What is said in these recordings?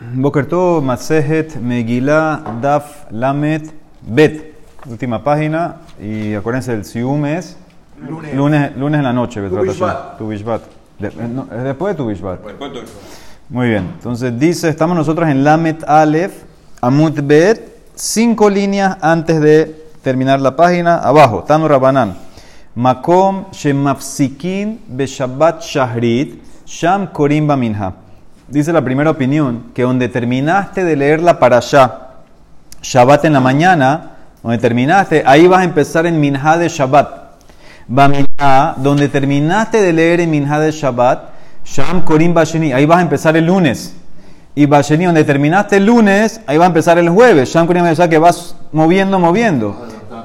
Bokerto Masejet Megillah Daf Lamet Bet. Última página. Y acuérdense, el Sium es Lunes. lunes, lunes en la noche. Tu. Bishvat. De- eh, no, es después de tu. Muy bien. Entonces dice, estamos nosotros en Lamet Aleph, Amut Bet, cinco líneas antes de terminar la página. Abajo, Tanu Rabanan. Makom Shemafsikin Beshabbat Shahrit, Sham Korim Minha. Dice la primera opinión, que donde terminaste de leer la parashá, Shabbat en la mañana, donde terminaste, ahí vas a empezar en Minha de Shabbat. Baminha, donde terminaste de leer en Minha de Shabbat, Sham Korim Basheni, ahí vas a empezar el lunes. Y Basheni, donde terminaste el lunes, ahí va a empezar el jueves. Sham Korim, sea que vas moviendo, moviendo,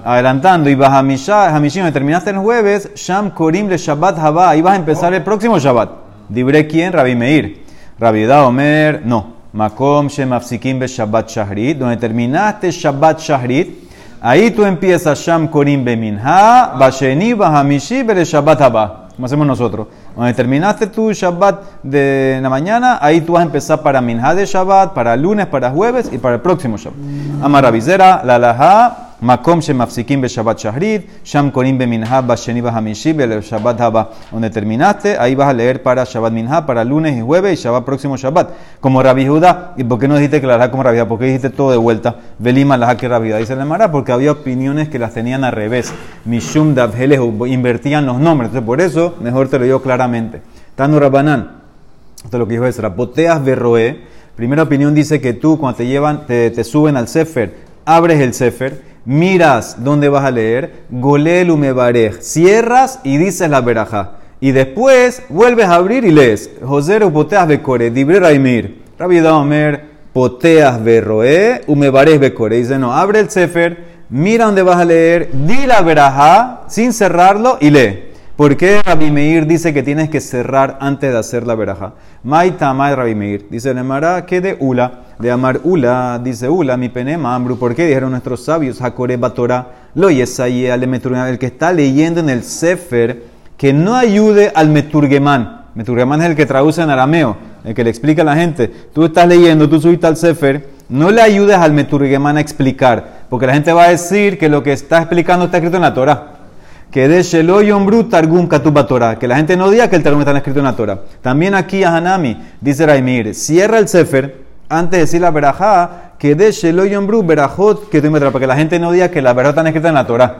adelantando. Y Bahamisha, donde terminaste el jueves, Sham Korim le Shabbat Haba, ahí vas a empezar el próximo Shabbat. Dibre quién, Rabbi Meir. Rabbi Da Omer, no. Makom Shemafsikim be Shabbat Shahrit, donde terminaste Shabbat Shahrit, ahí tú empiezas Sham Korim be Minha, Basheni, Bahamishi, be Shabbat Haba. Como hacemos nosotros. Donde terminaste tu Shabbat de la mañana, ahí tú vas a empezar para Minha de Shabbat, para lunes, para jueves y para el próximo Shabbat. Amarabizera, la laha, Makom Shemafsikim Shabbat Shahrit, Sham Korim be Minha, Basheni, Bahamishi, Shabbat Haba. Donde terminaste, ahí vas a leer para Shabbat Minha, para lunes y jueves y Shabbat próximo Shabbat. Como Rabbi Judá. ¿Y por qué no dijiste que la laha como Rabbi? ¿Por qué dijiste todo de vuelta? Velima laha que Rabbi. Dice la Mara, porque había opiniones que las tenían al revés. Mishum Dabhelehu, invertían los nombres. Entonces, por eso, mejor te lo digo claramente. Tanu Rabanán. Esto es lo que dijo Ezra. Boteas berroé. Primera opinión dice que tú, cuando te llevan, te, te suben al Sefer, abres el Sefer, miras dónde vas a leer, golel umebarej, cierras y dices la verajá. Y después vuelves a abrir y lees. José poteas becore, dibre raimir. Rabbi Omer, poteas berroé, umebarej becore. Dice, no, abre el Sefer, mira dónde vas a leer, di la verajá sin cerrarlo y lee. ¿Por qué Rabbi Meir dice que tienes que cerrar antes de hacer la veraja? Maita Mai Rabbi Meir. Dice Nemara que de Ula, de Amar Ula, dice Ula, mi penema ambru. ¿Por qué dijeron nuestros sabios? Hakore Batora, lo yesaye al meturgeman, el que está leyendo en el Sefer, que no ayude al meturgemán. Meturgemán es el que traduce en arameo, el que le explica a la gente. Tú estás leyendo, tú subiste al Sefer, no le ayudes al meturgemán a explicar, porque la gente va a decir que lo que está explicando está escrito en la Torah que de Shelo Yombru Targum Katuba Torah, que la gente no diga que el Targum está escrito en la Torah. También aquí a Hanami, dice Raimir, cierra el Sefer antes de decir la verajá, que de Shelo Yombru Berajot que para que la gente no diga que la verajot está escrita en la Torah.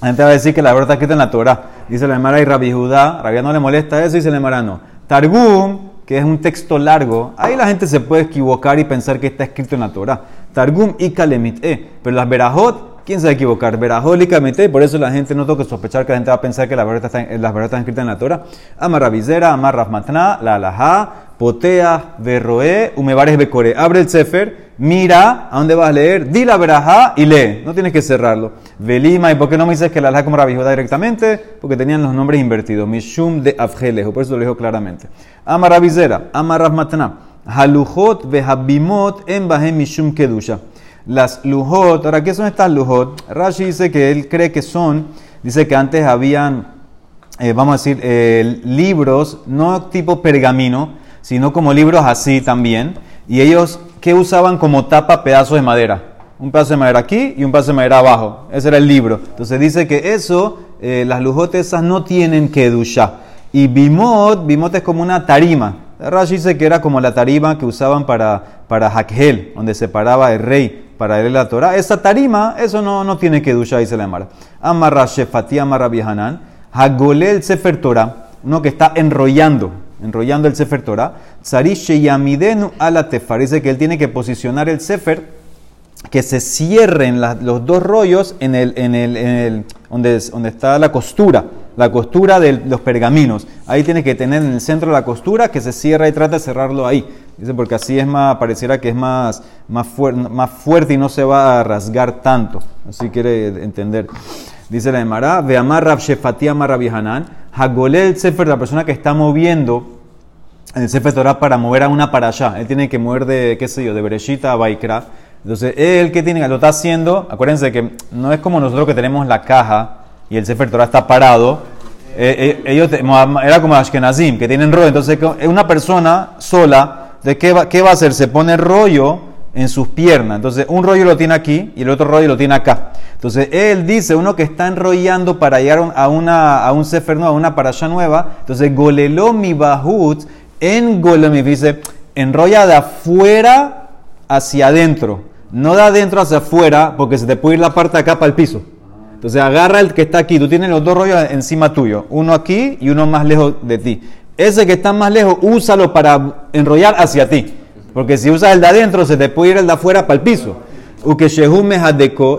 La gente va a decir que la verajot está escrita en la Torah. Dice la Emara y Rabbi Judá, Rabbi no le molesta eso, dice la Emara no. Targum, que es un texto largo, ahí la gente se puede equivocar y pensar que está escrito en la Torah. Targum y Kalemit, eh, pero las verajot ¿Quién se va a equivocar? Verajolícamente, por eso la gente no que sospechar que la gente va a pensar que las verdades están, escritas en la Torah. Amarra Vizera, Amarra La Alajá, Potea, Verroé, Umebares Becore. Abre el Sefer, mira a dónde vas a leer, di la verajá y lee. No tienes que cerrarlo. Velima, ¿y por qué no me dices que la Alajá como Rabbi Judá directamente? Porque tenían los nombres invertidos. Mishum de Afgelejo, por eso lo dijo claramente. Amarra Vizera, Amarra Matna, Halujot Vehabimot en Bahem Mishum Kedusha las lujot. Ahora, ¿qué son estas lujot? Rashi dice que él cree que son, dice que antes habían, eh, vamos a decir, eh, libros, no tipo pergamino, sino como libros así también. Y ellos, ¿qué usaban como tapa pedazos de madera? Un pedazo de madera aquí y un pedazo de madera abajo. Ese era el libro. Entonces dice que eso, eh, las lujot esas no tienen duchar. Y bimot, bimot es como una tarima. Rashi dice que era como la tarima que usaban para, para Hakhel, donde se paraba el rey para leer la Torah. Esa tarima, eso no, no tiene que duchar, dice la Emara. Amarra Shefati, amarra Bihanan, Hagolel Sefer Torah, uno que está enrollando, enrollando el Sefer Torah. Tzarish Yamidenu ala Tefar, dice que él tiene que posicionar el Sefer, que se cierren la- los dos rollos en el, en el, en el donde está la costura, la costura de los pergaminos. Ahí tiene que tener en el centro la costura que se cierra y trata de cerrarlo ahí. Dice, porque así es más, pareciera que es más, más, más fuerte y no se va a rasgar tanto. Así quiere entender. Dice la Emara, ve amar Rab Shefati amar Rabbi Hagolel Sefer, la persona que está moviendo el Sefer Torah para mover a una para allá. Él tiene que mover de, qué sé yo, de Bereshita a Baikra. Entonces, él que tiene, lo está haciendo, acuérdense que no es como nosotros que tenemos la caja y el Sefer Torah está parado. Eh, eh, ellos, era como Ashkenazim, que tienen rollo. Entonces, co- una persona sola, Entonces, ¿qué va, ¿qué va a hacer? Se pone rollo en sus piernas. Entonces, un rollo lo tiene aquí y el otro rollo lo tiene acá. Entonces, él dice, uno que está enrollando para llegar a, una, a un sefer nuevo, a una parasha nueva. Entonces, goleló mi bahut en golemi. Dice, enrolla de afuera hacia adentro. No de adentro hacia afuera, porque se te puede ir la parte de acá para el piso. Entonces, agarra el que está aquí. Tú tienes los dos rollos encima tuyo. Uno aquí y uno más lejos de ti. Ese que está más lejos, úsalo para enrollar hacia ti. Porque si usas el de adentro, se te puede ir el de afuera para el piso.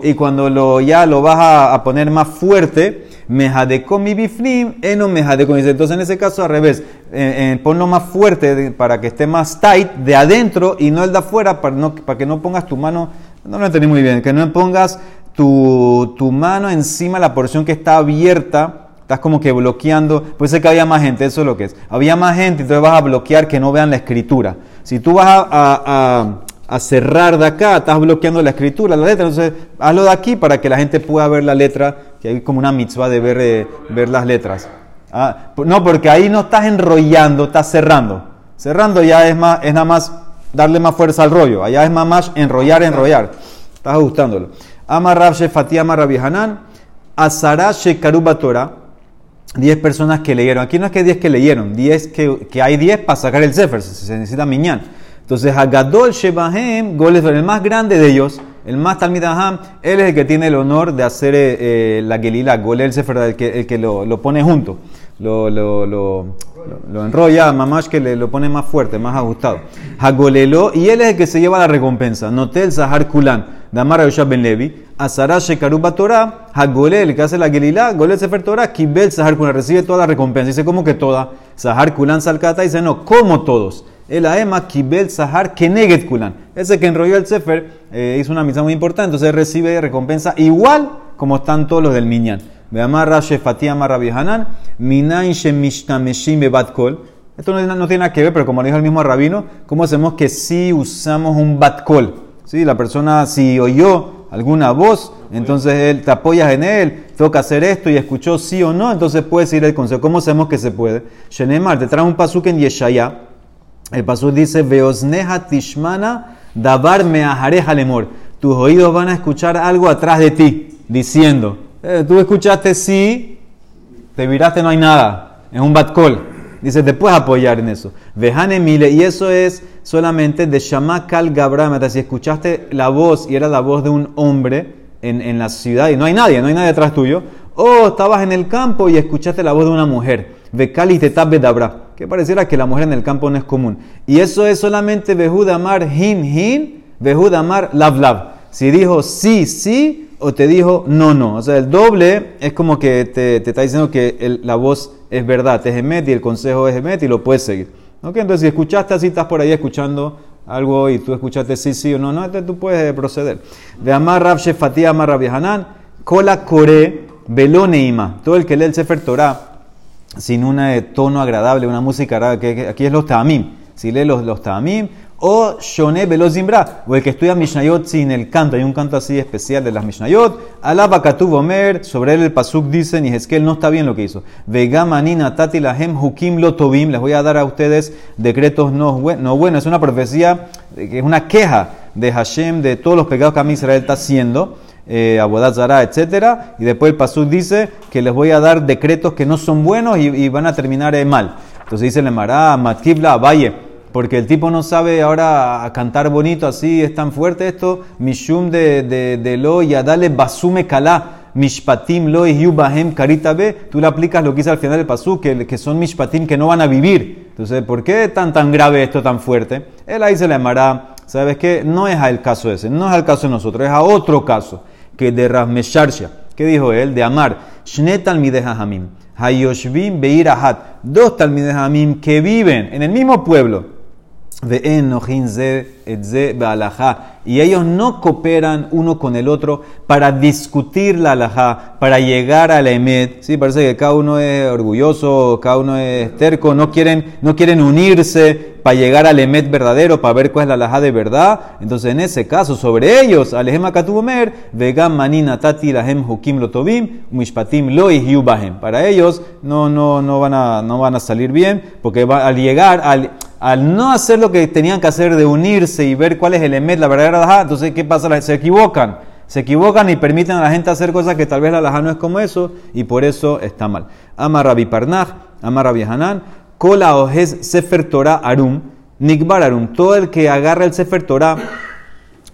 Y cuando lo, ya lo vas a, poner más fuerte, mejadeko mi bifnim, eno mejadeko. Entonces en ese caso al revés, eh, eh, ponlo más fuerte para que esté más tight de adentro y no el de afuera para, no, para que no pongas tu mano, no lo entendí muy bien, que no pongas tu, mano encima la porción que está abierta Estás como que bloqueando. Puede ser que había más gente, eso es lo que es. Había más gente, entonces vas a bloquear que no vean la escritura. Si tú vas a, cerrar de acá, estás bloqueando la escritura, la letra. Entonces, hazlo de aquí para que la gente pueda ver la letra, que hay como una mitzvah de ver, eh, ver las letras. Ah, no, porque ahí no estás enrollando, estás cerrando. Cerrando ya es, más, es nada más darle más fuerza al rollo. Allá es más, más enrollar, enrollar. Estás ajustándolo. Amarrab Shefati Amarrab Hanan. Azara Torah. 10 personas que leyeron. Aquí no es que 10 que leyeron, 10 que, que hay 10 para sacar el Sefer, se, necesita miñán. Entonces, Hagadol Shebahem, Goles, el más grande de ellos, el más Talmidaham, él es el que tiene el honor de hacer eh, eh, la Gelila, Gol el Sefer, el que, el que lo, lo, pone junto, lo, lo, lo, enrolla, mamash que le lo pone más fuerte, más ajustado. Hagolelo, y él es el que se lleva la recompensa. Notel Zahar Kulan. Damar Yoshab Ben Levi, Azara Shekaruba Torah, Hagolel, que hace la Gelilá, Golel Sefer Torah, Kibel Sahar Kulan, recibe toda la recompensa. Dice, ¿cómo que toda? Sahar Kulan Salkata, dice, no, como todos. El Aema Kibel Sahar Keneget Kulan. Ese que enrolló el Sefer eh, hizo una misión muy importante, entonces recibe recompensa igual como están todos los del Minyan. Veamar Rashe Fatima Rabbi Hanan, Minain Shemishtameshim Bebat Kol. Esto no, tiene nada que ver, pero como dijo el mismo rabino, ¿cómo hacemos que si usamos un bat kol? ¿Sí? La persona, si oyó alguna voz, entonces él, te apoyas en él, toca hacer esto y escuchó sí o no, entonces puedes ir el consejo. ¿Cómo sabemos que se puede? Shenemar, te trae un pasuk en Yeshaya. El pasuk dice, Veosneha tishmana davar meahareja lemor. Tus oídos van a escuchar algo atrás de ti, diciendo, eh, tú escuchaste sí, te viraste, no hay nada. Es un bat call. Dice, te apoyar en eso. Vejane mile, y eso es solamente de Shamakal Gabram. Si escuchaste la voz y era la voz de un hombre en, en, la ciudad y no hay nadie, no hay nadie atrás tuyo. O estabas en el campo y escuchaste la voz de una mujer. Vekali te dabra. Que pareciera que la mujer en el campo no es común. Y eso es solamente Behudamar hin hin, Behudamar lav lav. Si dijo sí, sí, o te dijo no, no. O sea, el doble es como que te, te está diciendo que la voz es verdad, es emet y el consejo es emet y lo puedes seguir. ¿Ok? Entonces, si escuchaste así, estás por ahí escuchando algo y tú escuchaste sí, sí o no, no, entonces tú puedes proceder. De Amar Rab Shefati Amar Rab Hanan, Kola Kore Beloneima. Todo el que lee el Sefer Torah sin un tono agradable, una música agradable, que aquí es los tamim. Si lee los, los tamim, o Shone o el que estudia Mishnayot sin el canto, hay un canto así especial de las Mishnayot. Alaba Katuv Omer, sobre él el Pasuk dice, ni él no está bien lo que hizo. Vegamanina Tati Lahem Hukim Lotovim, les voy a dar a ustedes decretos no, no buenos. Es una profecía, es una queja de Hashem de todos los pecados que a mí Israel está haciendo. Eh, Abodat etc. Y después el Pasuk dice que les voy a dar decretos que no son buenos y, van a terminar eh, mal. Entonces dice Mará, Matkibla, Valle porque el tipo no sabe ahora cantar bonito, así es tan fuerte esto. Mishum de, de, de lo dale basume kala, mishpatim lo yubahem karita be. Tú le aplicas lo que dice al final del pasú, que, que son mishpatim que no van a vivir. Entonces, ¿por qué tan tan grave esto tan fuerte? Él ahí se le llamará, ¿sabes qué? No es al caso ese, no es al caso de nosotros, es a otro caso, que de Rasmesharsha. ¿Qué dijo él? De Amar, Shnet hamim, Hayoshvim Beirahat, dos talmideh que viven en el mismo pueblo y ellos no cooperan uno con el otro para discutir la alajá, para llegar a la emet. Sí, parece que cada uno es orgulloso, cada uno es terco, no quieren, no quieren unirse para llegar al emet verdadero, para ver cuál es la alajá de verdad. Entonces, en ese caso, sobre ellos, alejem akatubomer, vegam manina tati lahem hukim lotovim, mishpatim lo Para ellos no, no, no, van a, no van a salir bien, porque al llegar, al al no hacer lo que tenían que hacer de unirse y ver cuál es el emet, la verdadera alajá, entonces ¿qué pasa? Se equivocan. Se equivocan y permiten a la gente hacer cosas que tal vez la alajá no es como eso y por eso está mal. Ama Rabbi Parnaj, Ama Rabbi Hanan, Kola Ojes Sefer Torah Arum, Nikbar Arum, todo el que agarra el Sefer Torah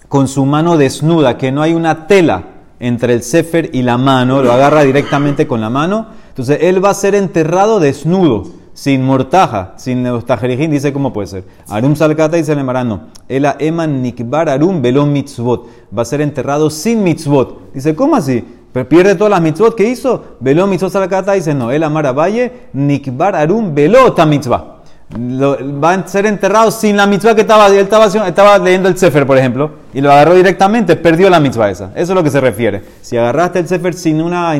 con su mano desnuda, que no hay una tela entre el Sefer y la mano, lo agarra directamente con la mano, entonces él va a ser enterrado desnudo, sin mortaja, sin neostajerijín, dice cómo puede ser. Arum salkata y se le no. Ela eman nikbar arum velom mitzvot. Va a ser enterrado sin mitzvot. Dice, ¿cómo así? Pero pierde todas las mitzvot que hizo. Velom mitzvot salkata dice, no. El amar valle nikbar arum velota mitzvah va a ser enterrado sin la mitzvah que estaba, él estaba, leyendo el Sefer, por ejemplo, y lo agarró directamente, perdió la mitzvah esa. Eso es lo que se refiere. Si agarraste el Sefer sin una,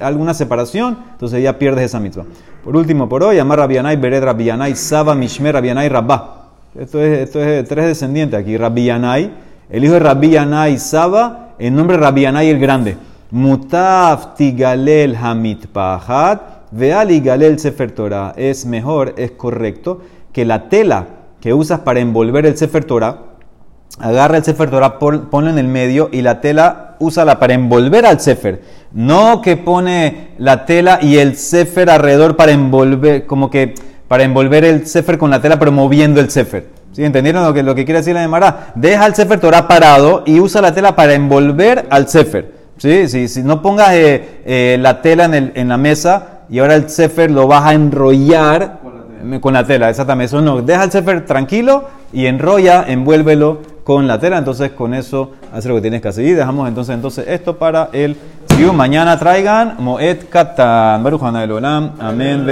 alguna separación, entonces ya pierdes esa mitzvah. Por último, por hoy, amar Rabianai, Bered Rabianai, Saba, Mishmer, Rabianai, Rabba. Esto es, esto es tres descendientes aquí. Rabianai, el hijo de Rabianai, Saba, el nombre Rabianai el grande. Mutaf Tigalel Hamit Pahat. Veali Galel Sefer Torah es mejor, es correcto, que la tela que usas para envolver el Sefer Torah, agarra el Sefer Torah, ponlo en el medio y la tela úsala para envolver al Sefer. No que pone la tela y el Sefer alrededor para envolver, como que para envolver el Sefer con la tela, pero moviendo el Sefer. ¿Sí? ¿Entendieron lo que, lo que quiere decir la Demara? Deja el Sefer Torah parado y usa la tela para envolver al Sefer. ¿Sí? Si, si no pongas eh, eh, la tela en, el, en la mesa, y ahora el Sefer lo vas a enrollar con la tela. exactamente. Eso no, deja el Sefer tranquilo y enrolla, envuélvelo con la tela. Entonces con eso hace lo que tienes que hacer. Y dejamos entonces, entonces esto para el Mañana traigan Moed Katan. Baruch Amén.